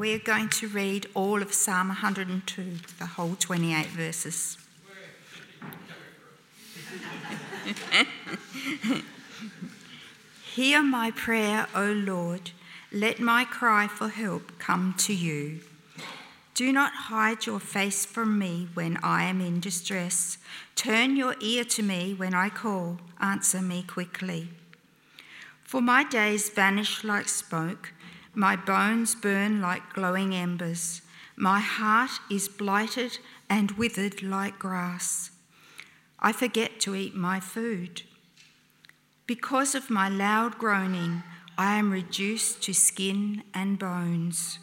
We're going to read all of Psalm 102, the whole 28 verses. Hear my prayer, O Lord. Let my cry for help come to you. Do not hide your face from me when I am in distress. Turn your ear to me when I call. Answer me quickly. For my days vanish like smoke, my bones burn like glowing embers. My heart is blighted and withered like grass. I forget to eat my food. Because of my loud groaning, I am reduced to skin and bones.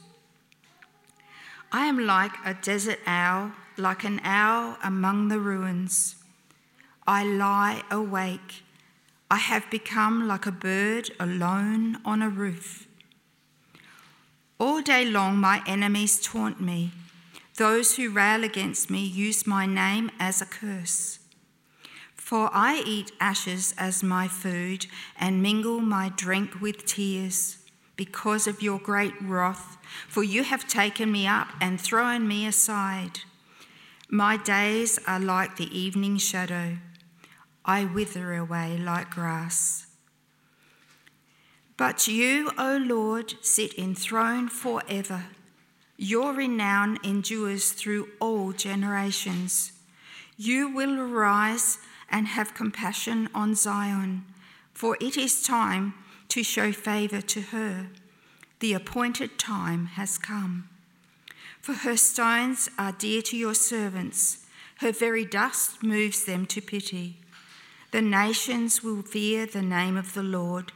I am like a desert owl, like an owl among the ruins. I lie awake. I have become like a bird alone on a roof. All day long, my enemies taunt me. Those who rail against me use my name as a curse. For I eat ashes as my food and mingle my drink with tears because of your great wrath, for you have taken me up and thrown me aside. My days are like the evening shadow, I wither away like grass. But you, O Lord, sit enthroned forever. Your renown endures through all generations. You will arise and have compassion on Zion, for it is time to show favour to her. The appointed time has come. For her stones are dear to your servants, her very dust moves them to pity. The nations will fear the name of the Lord,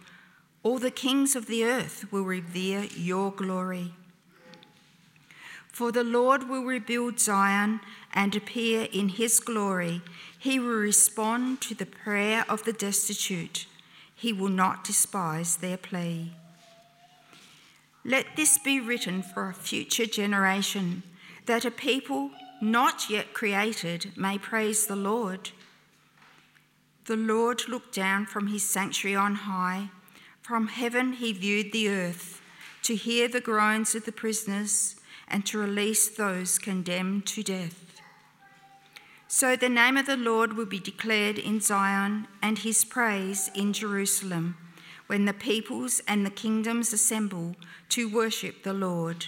all the kings of the earth will revere your glory. For the Lord will rebuild Zion and appear in his glory. He will respond to the prayer of the destitute. He will not despise their plea. Let this be written for a future generation, that a people not yet created may praise the Lord. The Lord looked down from his sanctuary on high. From heaven he viewed the earth to hear the groans of the prisoners and to release those condemned to death. So the name of the Lord will be declared in Zion and his praise in Jerusalem when the peoples and the kingdoms assemble to worship the Lord.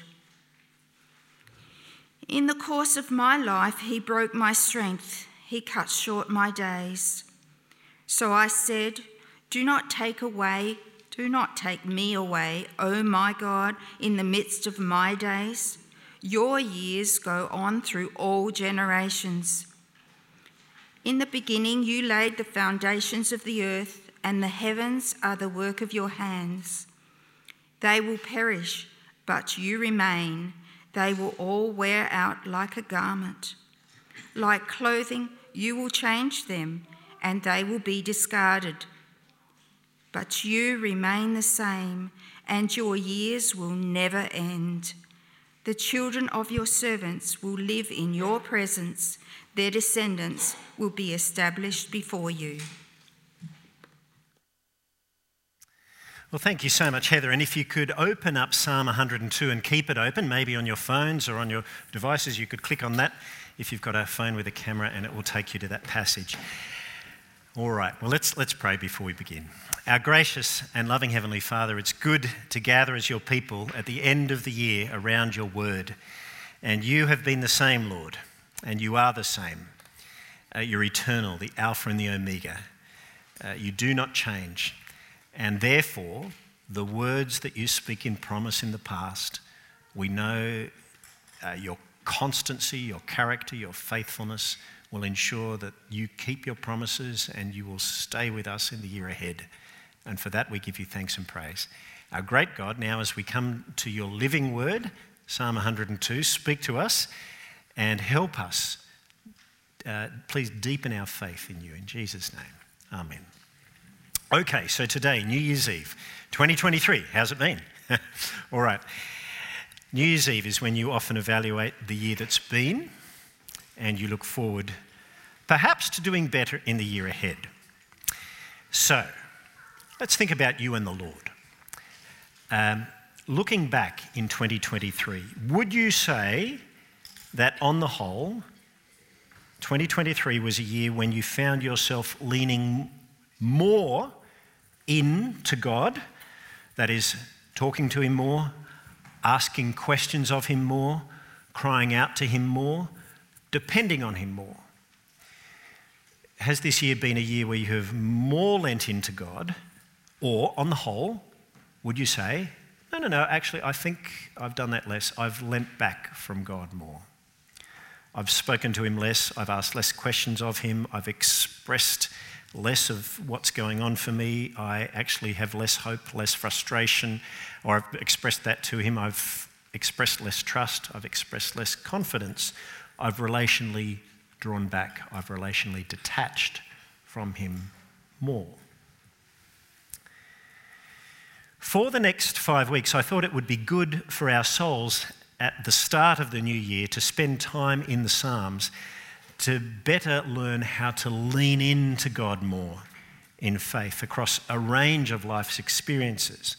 In the course of my life, he broke my strength, he cut short my days. So I said, Do not take away, do not take me away, O my God, in the midst of my days. Your years go on through all generations. In the beginning, you laid the foundations of the earth, and the heavens are the work of your hands. They will perish, but you remain. They will all wear out like a garment. Like clothing, you will change them, and they will be discarded. But you remain the same, and your years will never end. The children of your servants will live in your presence, their descendants will be established before you. Well, thank you so much, Heather. And if you could open up Psalm 102 and keep it open, maybe on your phones or on your devices, you could click on that if you've got a phone with a camera and it will take you to that passage. All right, well, let's, let's pray before we begin. Our gracious and loving Heavenly Father, it's good to gather as your people at the end of the year around your word. And you have been the same, Lord, and you are the same. Uh, you're eternal, the Alpha and the Omega. Uh, you do not change. And therefore, the words that you speak in promise in the past, we know uh, your constancy, your character, your faithfulness will ensure that you keep your promises and you will stay with us in the year ahead. And for that, we give you thanks and praise. Our great God, now as we come to your living word, Psalm 102, speak to us and help us. Uh, please deepen our faith in you. In Jesus' name, amen. Okay, so today, New Year's Eve, 2023. How's it been? All right. New Year's Eve is when you often evaluate the year that's been and you look forward perhaps to doing better in the year ahead. So, let's think about you and the Lord. Um, looking back in 2023, would you say that on the whole, 2023 was a year when you found yourself leaning more in to God, that is, talking to Him more, asking questions of Him more, crying out to Him more, depending on Him more? Has this year been a year where you have more leant into God, or on the whole, would you say, no, no, no, actually, I think I've done that less. I've leant back from God more. I've spoken to him less. I've asked less questions of him. I've expressed less of what's going on for me. I actually have less hope, less frustration, or I've expressed that to him. I've expressed less trust. I've expressed less confidence. I've relationally drawn back. I've relationally detached from him more. For the next five weeks, I thought it would be good for our souls at the start of the new year to spend time in the Psalms to better learn how to lean into God more in faith across a range of life's experiences.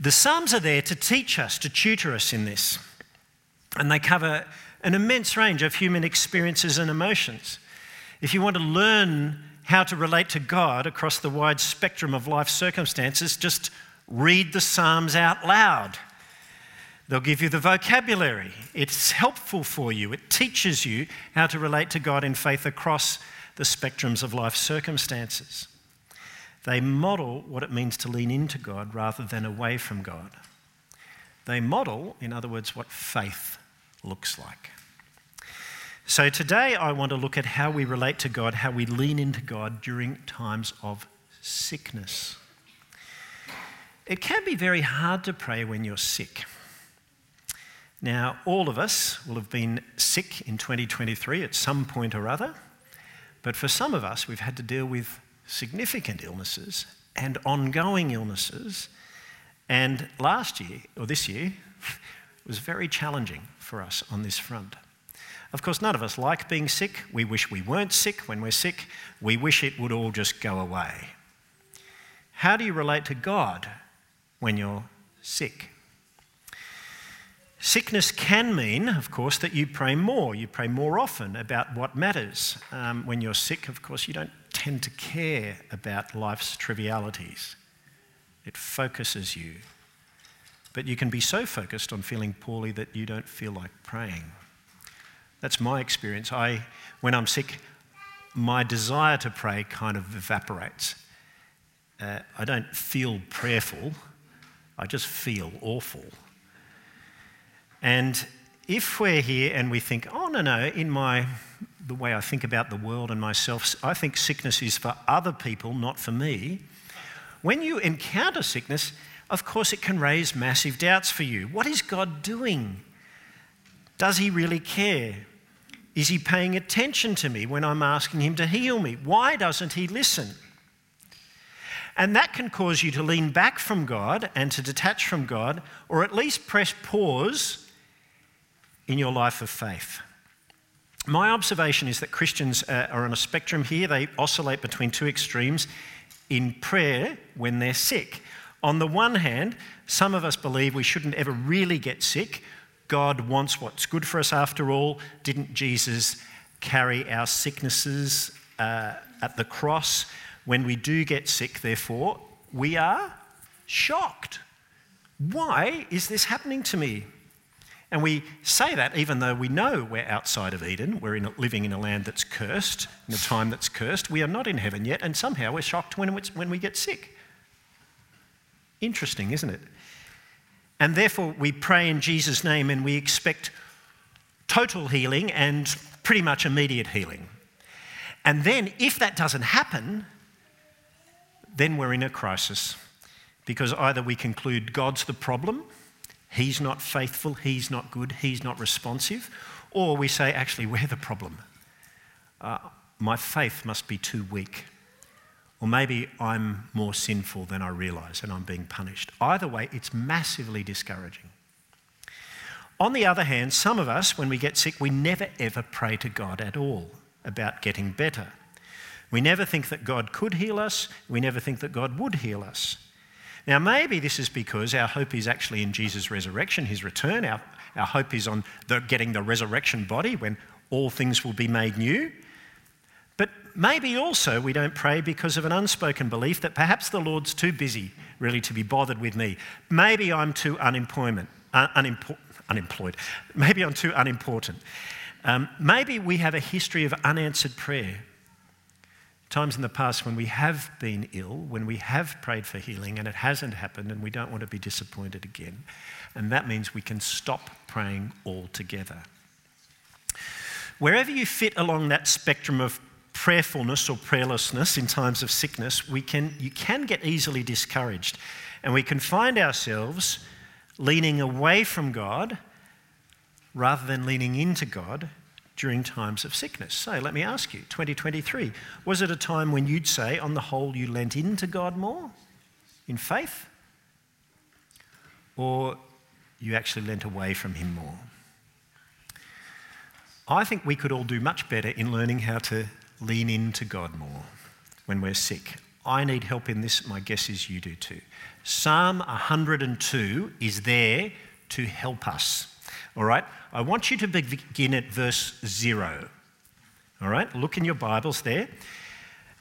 The Psalms are there to teach us, to tutor us in this, and they cover an immense range of human experiences and emotions. If you want to learn how to relate to God across the wide spectrum of life circumstances, just read the Psalms out loud. They'll give you the vocabulary. It's helpful for you. It teaches you how to relate to God in faith across the spectrums of life circumstances. They model what it means to lean into God rather than away from God. They model, in other words, what faith looks like. So today I want to look at how we relate to God, how we lean into God during times of sickness. It can be very hard to pray when you're sick. Now, all of us will have been sick in 2023 at some point or other, but for some of us, we've had to deal with significant illnesses and ongoing illnesses. And last year, or this year, was very challenging for us on this front. Of course, none of us like being sick. We wish we weren't sick when we're sick. We wish it would all just go away. How do you relate to God when you're sick? Sickness can mean, of course, that you pray more. You pray more often about what matters. Um, when you're sick, of course, you don't tend to care about life's trivialities. It focuses you. But you can be so focused on feeling poorly that you don't feel like praying. That's my experience. I, when I'm sick, my desire to pray kind of evaporates. Uh, I don't feel prayerful, I just feel awful. And if we're here and we think, oh, no, no, in my, the way I think about the world and myself, I think sickness is for other people, not for me. When you encounter sickness, of course, it can raise massive doubts for you. What is God doing? Does He really care? Is He paying attention to me when I'm asking Him to heal me? Why doesn't He listen? And that can cause you to lean back from God and to detach from God, or at least press pause in your life of faith. My observation is that Christians uh, are on a spectrum here. They oscillate between two extremes in prayer when they're sick. On the one hand, some of us believe we shouldn't ever really get sick. God wants what's good for us after all. Didn't Jesus carry our sicknesses uh, at the cross? When we do get sick, therefore, we are shocked. Why is this happening to me? And we say that even though we know we're outside of Eden, we're in, living in a land that's cursed, in a time that's cursed. We are not in heaven yet, and somehow we're shocked when, when we get sick. Interesting, isn't it? And therefore, we pray in Jesus' name and we expect total healing and pretty much immediate healing. And then, if that doesn't happen, then we're in a crisis because either we conclude God's the problem He's not faithful, he's not good, he's not responsive. Or we say, actually, we're the problem. Uh, my faith must be too weak. Or maybe I'm more sinful than I realise and I'm being punished. Either way, it's massively discouraging. On the other hand, some of us, when we get sick, we never ever pray to God at all about getting better. We never think that God could heal us, we never think that God would heal us. Now, maybe this is because our hope is actually in Jesus' resurrection, his return. Our, our hope is on the, getting the resurrection body when all things will be made new. But maybe also we don't pray because of an unspoken belief that perhaps the Lord's too busy really to be bothered with me. Maybe I'm too unemployment, uh, unemployed. Maybe I'm too unimportant. Um, maybe we have a history of unanswered prayer. Times in the past when we have been ill, when we have prayed for healing and it hasn't happened and we don't want to be disappointed again. And that means we can stop praying altogether. Wherever you fit along that spectrum of prayerfulness or prayerlessness in times of sickness, we can, you can get easily discouraged. And we can find ourselves leaning away from God rather than leaning into God during times of sickness. So let me ask you 2023, was it a time when you'd say, on the whole, you leant into God more in faith? Or you actually leant away from Him more? I think we could all do much better in learning how to lean into God more when we're sick. I need help in this. My guess is you do too. Psalm 102 is there to help us. All right? I want you to begin at verse 0. All right? Look in your Bibles there.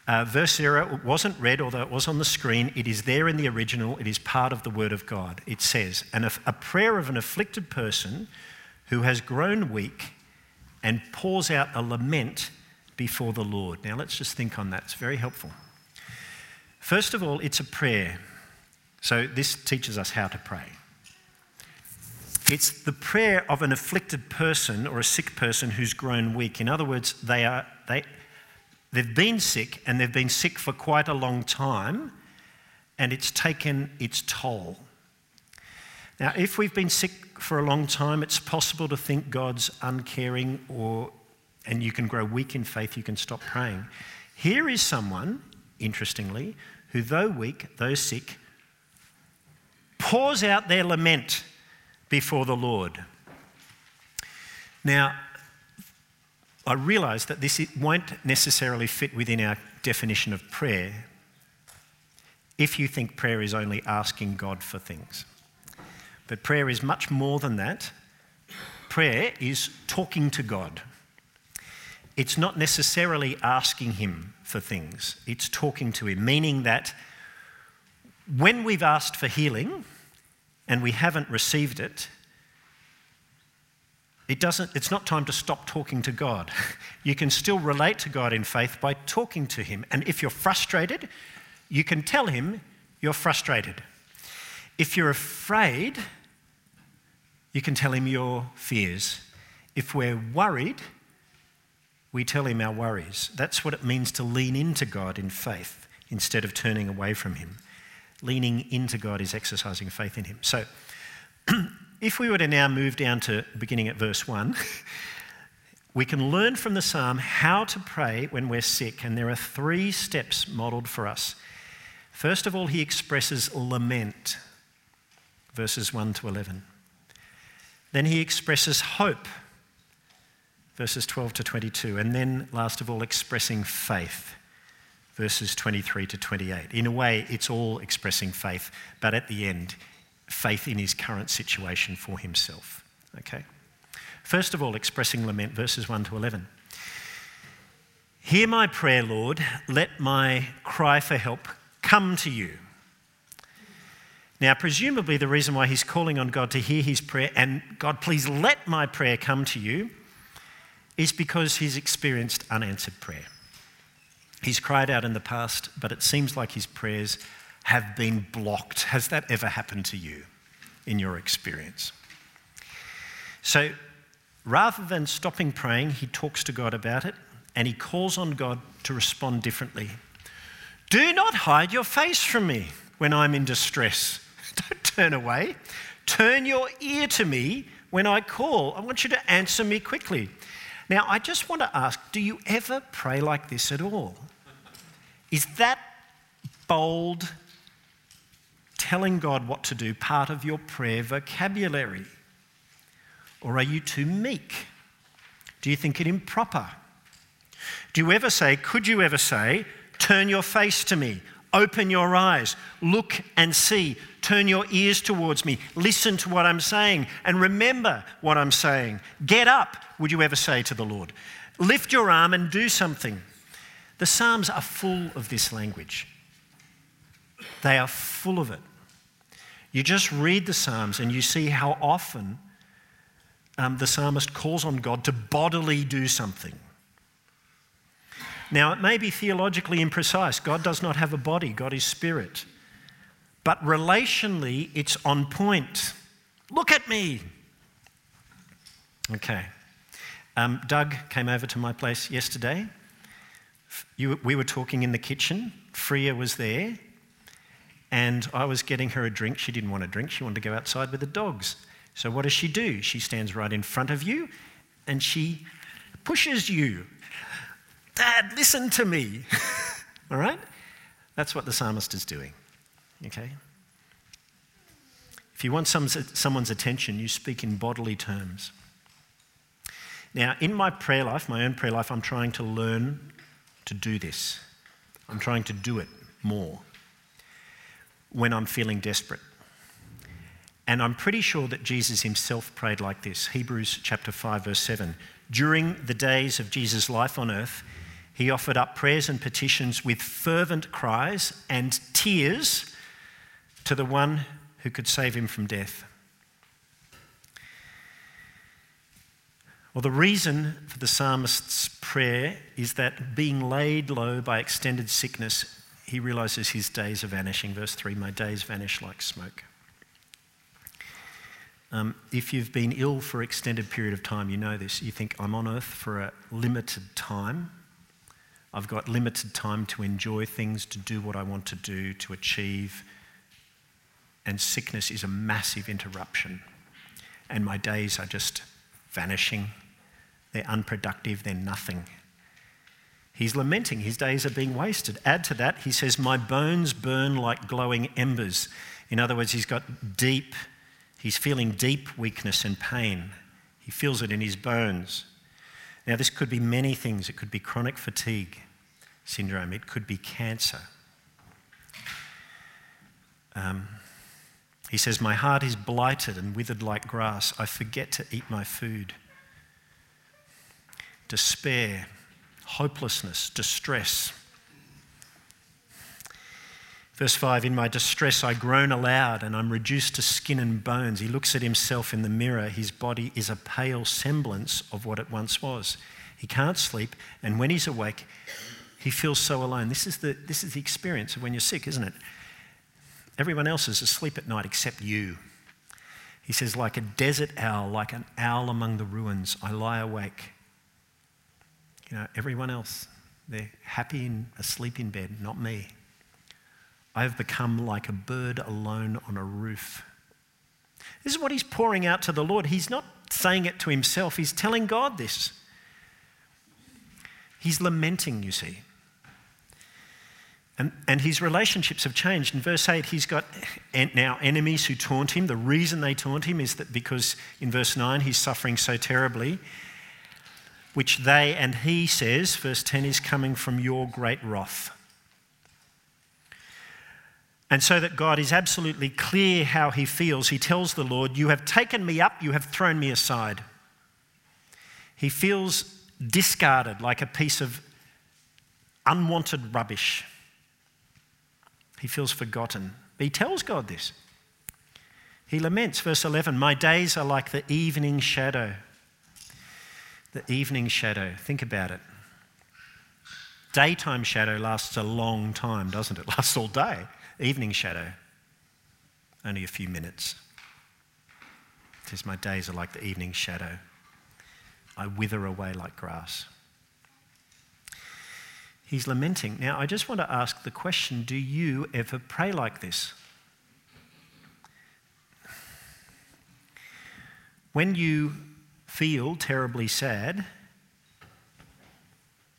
Uh, verse 0 wasn't read, although it was on the screen. It is there in the original. It is part of the Word of God. It says, and a prayer of an afflicted person who has grown weak and pours out a lament before the Lord. Now, let's just think on that. It's very helpful. First of all, it's a prayer. So, this teaches us how to pray. It's the prayer of an afflicted person or a sick person who's grown weak. In other words, they are, they, they've been sick and they've been sick for quite a long time and it's taken its toll. Now, if we've been sick for a long time, it's possible to think God's uncaring or and you can grow weak in faith, you can stop praying. Here is someone, interestingly, who, though weak, though sick, pours out their lament before the Lord. Now, I realise that this won't necessarily fit within our definition of prayer if you think prayer is only asking God for things. But prayer is much more than that. Prayer is talking to God it's not necessarily asking him for things, it's talking to him, meaning that when we've asked for healing and we haven't received it, it doesn't, it's not time to stop talking to God. You can still relate to God in faith by talking to Him. And if you're frustrated, you can tell Him you're frustrated. If you're afraid, you can tell Him your fears. If we're worried, we tell him our worries. That's what it means to lean into God in faith instead of turning away from him. Leaning into God is exercising faith in him. So, if we were to now move down to beginning at verse 1, we can learn from the psalm how to pray when we're sick, and there are three steps modelled for us. First of all, he expresses lament, verses 1 to 11. Then he expresses hope, verses 12 to 22. And then, last of all, expressing faith, verses 23 to 28. In a way, it's all expressing faith, but at the end, faith in his current situation for himself. Okay? First of all, expressing lament, verses 1 to 11. Hear my prayer, Lord. Let my cry for help come to you. Now, presumably, the reason why he's calling on God to hear his prayer and God, please let my prayer come to you is because he's experienced unanswered prayer. He's cried out in the past, but it seems like his prayers have been blocked. Has that ever happened to you in your experience? So rather than stopping praying, he talks to God about it and he calls on God to respond differently. Do not hide your face from me when I'm in distress. Don't turn away. Turn your ear to me when I call. I want you to answer me quickly. Now, I just want to ask do you ever pray like this at all? Is that bold, telling God what to do part of your prayer vocabulary? Or are you too meek? Do you think it improper? Do you ever say, could you ever say, turn your face to me? Open your eyes, look and see, turn your ears towards me, listen to what I'm saying, and remember what I'm saying. Get up, would you ever say to the Lord? Lift your arm and do something. The Psalms are full of this language, they are full of it. You just read the Psalms and you see how often um, the psalmist calls on God to bodily do something. Now, it may be theologically imprecise. God does not have a body, God is spirit. But relationally, it's on point. Look at me. Okay. Um, Doug came over to my place yesterday. You, we were talking in the kitchen. Freya was there. And I was getting her a drink. She didn't want a drink, she wanted to go outside with the dogs. So, what does she do? She stands right in front of you and she pushes you Dad, listen to me. All right? That's what the psalmist is doing. Okay? If you want some, someone's attention, you speak in bodily terms. Now, in my prayer life, my own prayer life, I'm trying to learn to do this. I'm trying to do it more when I'm feeling desperate. And I'm pretty sure that Jesus himself prayed like this Hebrews chapter 5, verse 7. During the days of Jesus' life on earth, he offered up prayers and petitions with fervent cries and tears to the one who could save him from death. Well, the reason for the psalmist's prayer is that being laid low by extended sickness, he realizes his days are vanishing. Verse 3 My days vanish like smoke. Um, if you've been ill for an extended period of time, you know this. You think, I'm on earth for a limited time. I've got limited time to enjoy things, to do what I want to do, to achieve. And sickness is a massive interruption. And my days are just vanishing. They're unproductive, they're nothing. He's lamenting his days are being wasted. Add to that, he says, My bones burn like glowing embers. In other words, he's got deep, he's feeling deep weakness and pain. He feels it in his bones. Now, this could be many things. It could be chronic fatigue syndrome, it could be cancer. Um, he says, My heart is blighted and withered like grass. I forget to eat my food. Despair, hopelessness, distress. Verse 5 In my distress, I groan aloud and I'm reduced to skin and bones. He looks at himself in the mirror. His body is a pale semblance of what it once was. He can't sleep, and when he's awake, he feels so alone. This is the, this is the experience of when you're sick, isn't it? Everyone else is asleep at night except you. He says, like a desert owl, like an owl among the ruins, I lie awake. You know, everyone else, they're happy and asleep in bed, not me. I have become like a bird alone on a roof. This is what he's pouring out to the Lord. He's not saying it to himself, he's telling God this. He's lamenting, you see. And, and his relationships have changed. In verse 8, he's got now enemies who taunt him. The reason they taunt him is that because in verse 9 he's suffering so terribly, which they and he says, verse 10, is coming from your great wrath. And so that God is absolutely clear how he feels, he tells the Lord, You have taken me up, you have thrown me aside. He feels discarded like a piece of unwanted rubbish. He feels forgotten. He tells God this. He laments, verse 11, My days are like the evening shadow. The evening shadow. Think about it. Daytime shadow lasts a long time, doesn't it? Lasts all day. Evening shadow, only a few minutes. My days are like the evening shadow. I wither away like grass. He's lamenting. Now, I just want to ask the question do you ever pray like this? When you feel terribly sad,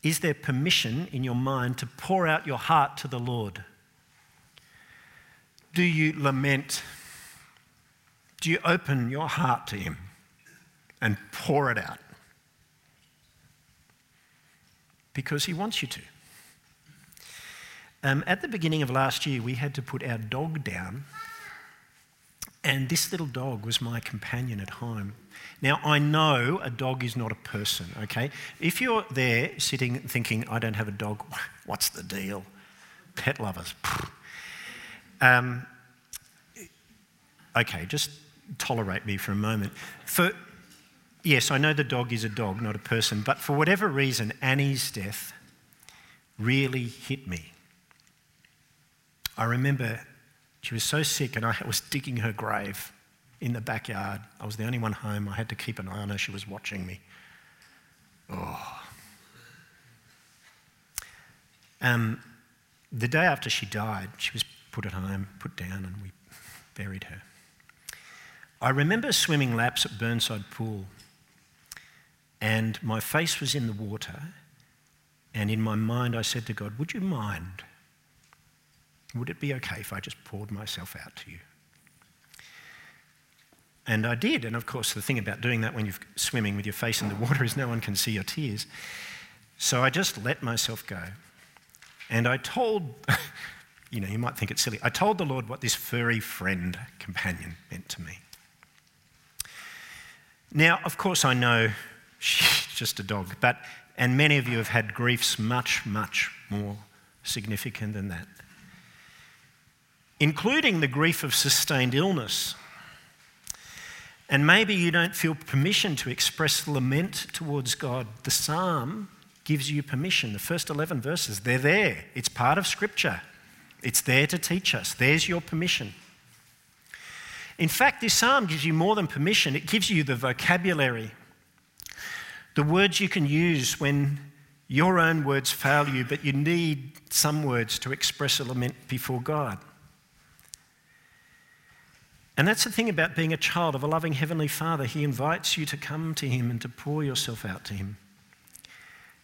is there permission in your mind to pour out your heart to the Lord? Do you lament? Do you open your heart to Him and pour it out? Because He wants you to. Um, at the beginning of last year, we had to put our dog down, and this little dog was my companion at home. Now, I know a dog is not a person, okay? If you're there sitting thinking, I don't have a dog, what's the deal? Pet lovers. Um, okay, just tolerate me for a moment. For, yes, I know the dog is a dog, not a person, but for whatever reason, Annie's death really hit me. I remember she was so sick and I was digging her grave in the backyard. I was the only one home. I had to keep an eye on her. She was watching me. Oh. Um, the day after she died, she was put at home, um, put down, and we buried her. I remember swimming laps at Burnside Pool, and my face was in the water, and in my mind I said to God, Would you mind would it be okay if I just poured myself out to you? And I did. And of course, the thing about doing that when you're swimming with your face in the water is no one can see your tears. So I just let myself go. And I told, you know, you might think it's silly, I told the Lord what this furry friend companion meant to me. Now, of course, I know she's just a dog, but, and many of you have had griefs much, much more significant than that including the grief of sustained illness. And maybe you don't feel permission to express lament towards God. The psalm gives you permission. The first 11 verses, they're there. It's part of Scripture, it's there to teach us. There's your permission. In fact, this psalm gives you more than permission, it gives you the vocabulary, the words you can use when your own words fail you, but you need some words to express a lament before God. And that's the thing about being a child of a loving Heavenly Father. He invites you to come to Him and to pour yourself out to Him.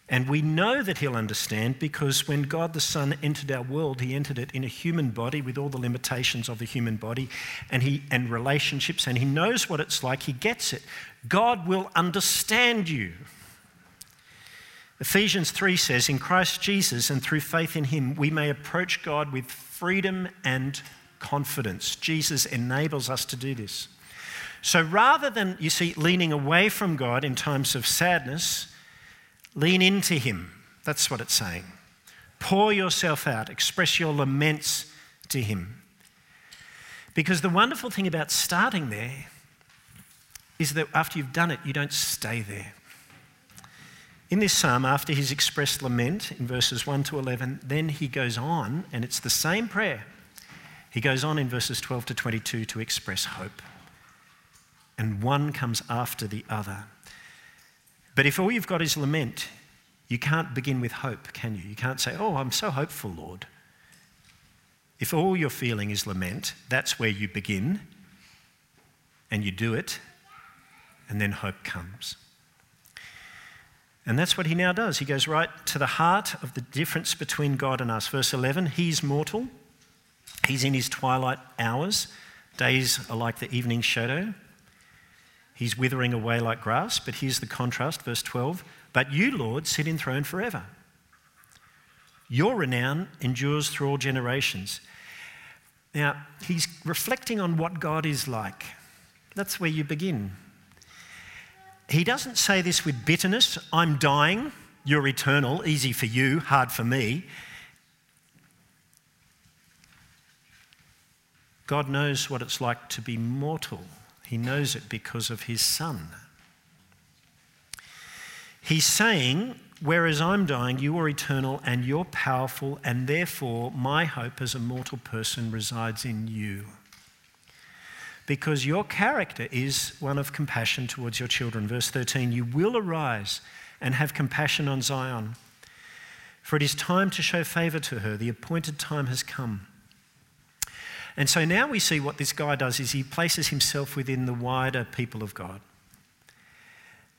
And we know that He'll understand because when God the Son entered our world, He entered it in a human body with all the limitations of the human body and, he, and relationships, and He knows what it's like. He gets it. God will understand you. Ephesians 3 says, In Christ Jesus and through faith in Him, we may approach God with freedom and confidence. Jesus enables us to do this. So rather than, you see, leaning away from God in times of sadness, lean into Him. That's what it's saying. Pour yourself out, express your laments to Him. Because the wonderful thing about starting there is that after you've done it, you don't stay there. In this psalm, after he's expressed lament in verses 1 to 11, then he goes on, and it's the same prayer he goes on in verses 12 to 22 to express hope. And one comes after the other. But if all you've got is lament, you can't begin with hope, can you? You can't say, Oh, I'm so hopeful, Lord. If all you're feeling is lament, that's where you begin, and you do it, and then hope comes. And that's what he now does. He goes right to the heart of the difference between God and us. Verse 11 He's mortal, He's in his twilight hours. Days are like the evening shadow. He's withering away like grass, but here's the contrast, verse 12. But you, Lord, sit enthroned forever. Your renown endures through all generations. Now, he's reflecting on what God is like. That's where you begin. He doesn't say this with bitterness I'm dying, you're eternal, easy for you, hard for me. God knows what it's like to be mortal. He knows it because of his Son. He's saying, Whereas I'm dying, you are eternal and you're powerful, and therefore my hope as a mortal person resides in you. Because your character is one of compassion towards your children. Verse 13 You will arise and have compassion on Zion, for it is time to show favour to her. The appointed time has come. And so now we see what this guy does is he places himself within the wider people of God.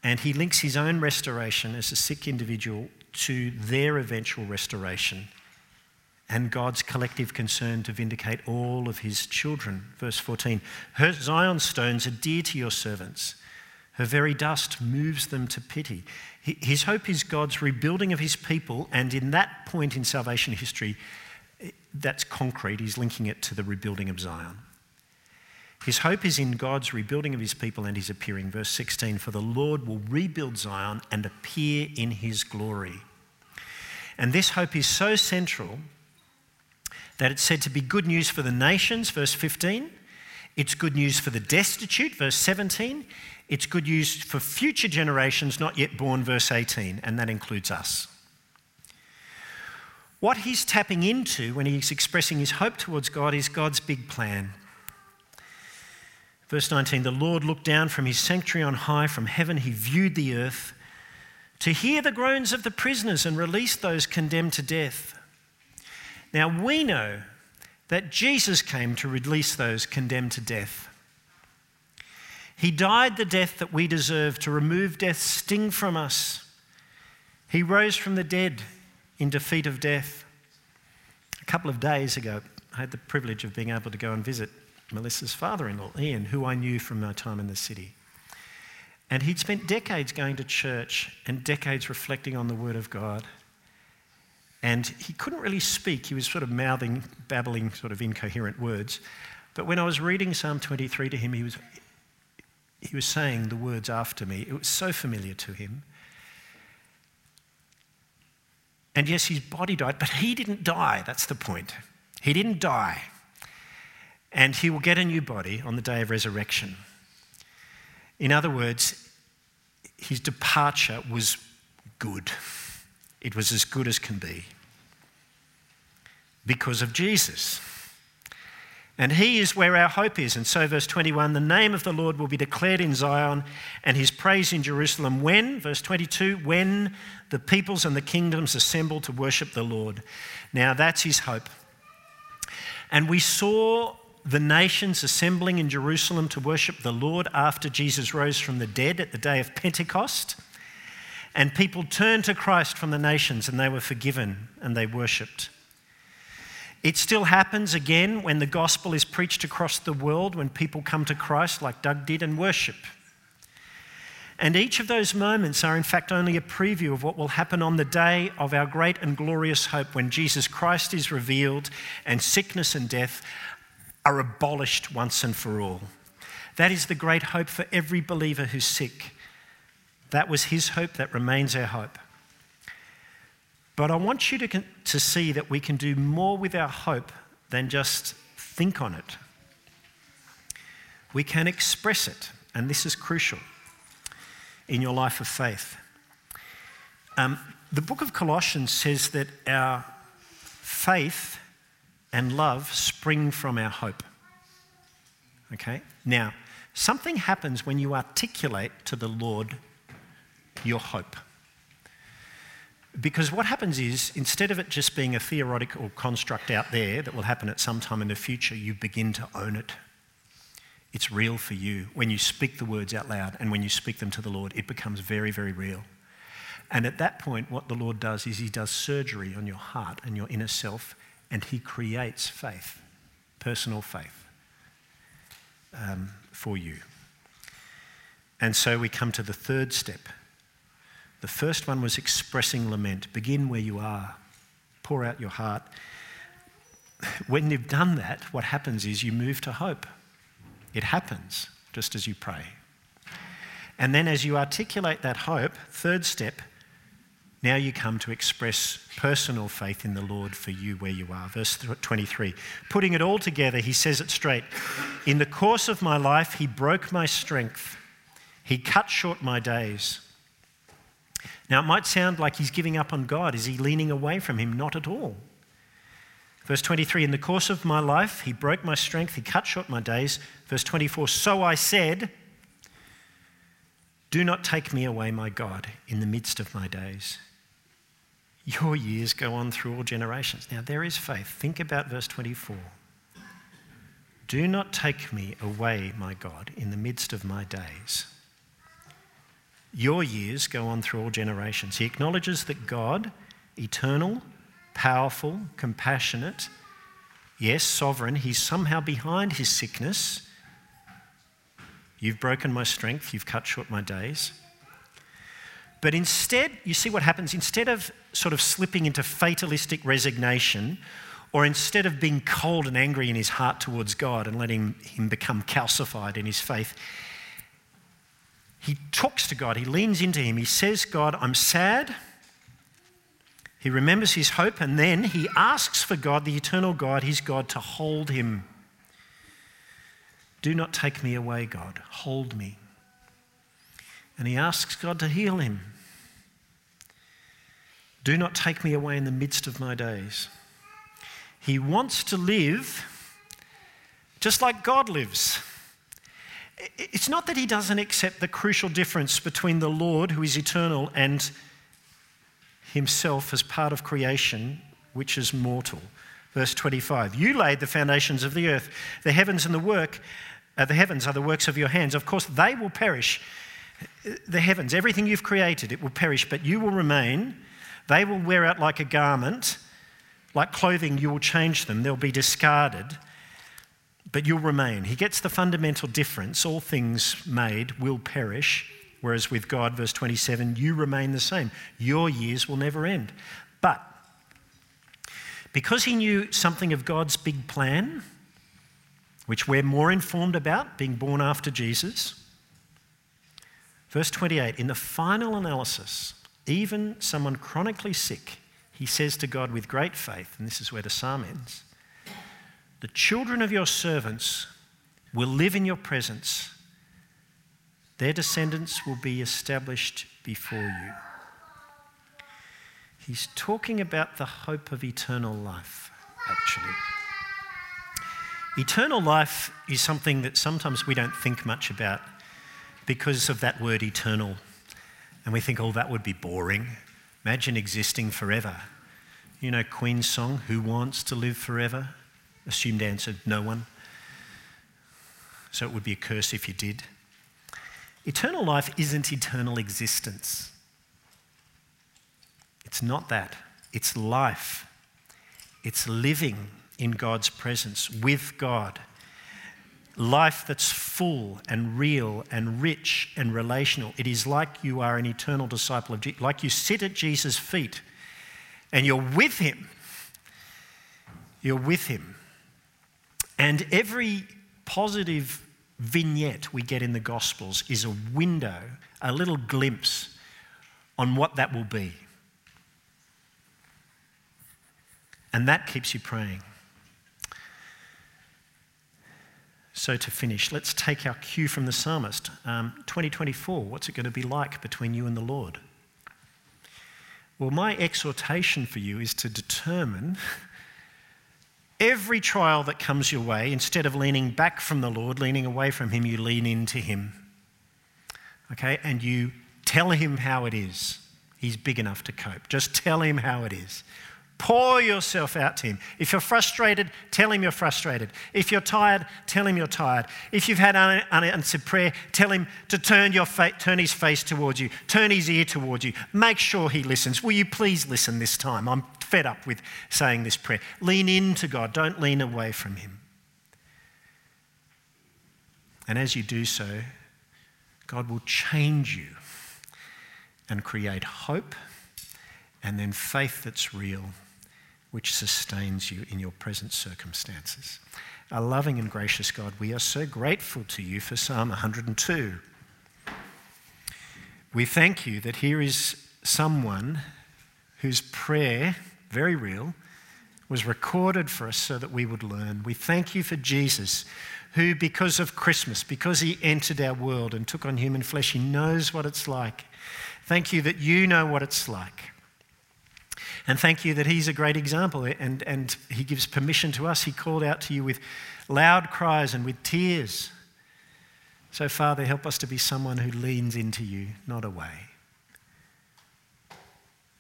And he links his own restoration as a sick individual to their eventual restoration and God's collective concern to vindicate all of his children. Verse 14 Her Zion stones are dear to your servants. Her very dust moves them to pity. His hope is God's rebuilding of his people, and in that point in salvation history, That's concrete. He's linking it to the rebuilding of Zion. His hope is in God's rebuilding of his people and his appearing. Verse 16 For the Lord will rebuild Zion and appear in his glory. And this hope is so central that it's said to be good news for the nations, verse 15. It's good news for the destitute, verse 17. It's good news for future generations not yet born, verse 18, and that includes us. What he's tapping into when he's expressing his hope towards God is God's big plan. Verse 19 The Lord looked down from his sanctuary on high, from heaven, he viewed the earth to hear the groans of the prisoners and release those condemned to death. Now we know that Jesus came to release those condemned to death. He died the death that we deserve to remove death's sting from us. He rose from the dead in defeat of death. A couple of days ago, I had the privilege of being able to go and visit Melissa's father in law, Ian, who I knew from my time in the city. And he'd spent decades going to church and decades reflecting on the Word of God. And he couldn't really speak. He was sort of mouthing, babbling, sort of incoherent words. But when I was reading Psalm 23 to him, he was, he was saying the words after me. It was so familiar to him. And yes, his body died, but he didn't die. That's the point. He didn't die. And he will get a new body on the day of resurrection. In other words, his departure was good. It was as good as can be because of Jesus. And he is where our hope is. And so, verse 21 the name of the Lord will be declared in Zion and his praise in Jerusalem. When? Verse 22 when the peoples and the kingdoms assemble to worship the Lord. Now, that's his hope. And we saw the nations assembling in Jerusalem to worship the Lord after Jesus rose from the dead at the day of Pentecost. And people turned to Christ from the nations and they were forgiven and they worshipped. It still happens again when the gospel is preached across the world, when people come to Christ, like Doug did, and worship. And each of those moments are, in fact, only a preview of what will happen on the day of our great and glorious hope when Jesus Christ is revealed and sickness and death are abolished once and for all. That is the great hope for every believer who's sick. That was his hope, that remains our hope. But I want you to, to see that we can do more with our hope than just think on it. We can express it, and this is crucial in your life of faith. Um, the book of Colossians says that our faith and love spring from our hope. Okay? Now, something happens when you articulate to the Lord your hope. Because what happens is, instead of it just being a theoretical construct out there that will happen at some time in the future, you begin to own it. It's real for you. When you speak the words out loud and when you speak them to the Lord, it becomes very, very real. And at that point, what the Lord does is He does surgery on your heart and your inner self, and He creates faith, personal faith, um, for you. And so we come to the third step the first one was expressing lament. Begin where you are, pour out your heart. When you've done that, what happens is you move to hope. It happens just as you pray. And then, as you articulate that hope, third step, now you come to express personal faith in the Lord for you where you are. Verse 23. Putting it all together, he says it straight. In the course of my life, he broke my strength, he cut short my days. Now, it might sound like he's giving up on God. Is he leaning away from him? Not at all. Verse 23 In the course of my life, he broke my strength, he cut short my days. Verse 24 So I said, Do not take me away, my God, in the midst of my days. Your years go on through all generations. Now, there is faith. Think about verse 24. Do not take me away, my God, in the midst of my days. Your years go on through all generations. He acknowledges that God, eternal, powerful, compassionate, yes, sovereign, he's somehow behind his sickness. You've broken my strength, you've cut short my days. But instead, you see what happens? Instead of sort of slipping into fatalistic resignation or instead of being cold and angry in his heart towards God and letting him become calcified in his faith, he talks to God, he leans into him, he says, God, I'm sad. He remembers his hope, and then he asks for God, the eternal God, his God, to hold him. Do not take me away, God. Hold me. And he asks God to heal him. Do not take me away in the midst of my days. He wants to live just like God lives. It's not that he doesn't accept the crucial difference between the Lord, who is eternal, and himself as part of creation, which is mortal. Verse 25 You laid the foundations of the earth, the heavens and the work, uh, the heavens are the works of your hands. Of course, they will perish. The heavens, everything you've created, it will perish, but you will remain. They will wear out like a garment. Like clothing, you will change them. They'll be discarded, but you'll remain. He gets the fundamental difference. All things made will perish, whereas with God, verse 27, you remain the same. Your years will never end. But because he knew something of God's big plan, which we're more informed about, being born after Jesus, verse 28, in the final analysis, even someone chronically sick, he says to God with great faith, and this is where the psalm ends The children of your servants will live in your presence, their descendants will be established before you. He's talking about the hope of eternal life, actually. Eternal life is something that sometimes we don't think much about because of that word eternal. And we think, oh, that would be boring. Imagine existing forever. You know Queen's song, Who Wants to Live Forever? Assumed answer, no one. So it would be a curse if you did. Eternal life isn't eternal existence. It's not that. It's life. It's living in God's presence with God life that's full and real and rich and relational. It is like you are an eternal disciple of Jesus, like you sit at Jesus' feet and you're with him. You're with him. And every positive vignette we get in the Gospels is a window, a little glimpse on what that will be. And that keeps you praying. So, to finish, let's take our cue from the psalmist. Um, 2024, what's it going to be like between you and the Lord? Well, my exhortation for you is to determine every trial that comes your way, instead of leaning back from the Lord, leaning away from Him, you lean into Him. Okay? And you tell Him how it is. He's big enough to cope. Just tell Him how it is. Pour yourself out to Him. If you're frustrated, tell Him you're frustrated. If you're tired, tell Him you're tired. If you've had unanswered prayer, tell Him to turn, your fa- turn His face towards you, turn His ear towards you. Make sure He listens. Will you please listen this time? I'm fed up with saying this prayer. Lean into God, don't lean away from Him. And as you do so, God will change you and create hope and then faith that's real which sustains you in your present circumstances. Our loving and gracious God, we are so grateful to you for Psalm 102. We thank you that here is someone whose prayer, very real, was recorded for us so that we would learn. We thank you for Jesus, who, because of Christmas, because he entered our world and took on human flesh, he knows what it's like. Thank you that you know what it's like. And thank you that he's a great example and, and he gives permission to us. He called out to you with loud cries and with tears. So, Father, help us to be someone who leans into you, not away.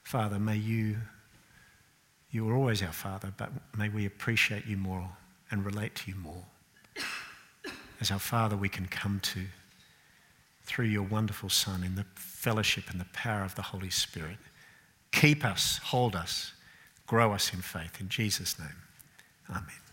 Father, may you, you are always our Father, but may we appreciate you more and relate to you more. As our Father, we can come to through your wonderful Son in the fellowship and the power of the Holy Spirit. Keep us, hold us, grow us in faith. In Jesus' name, amen.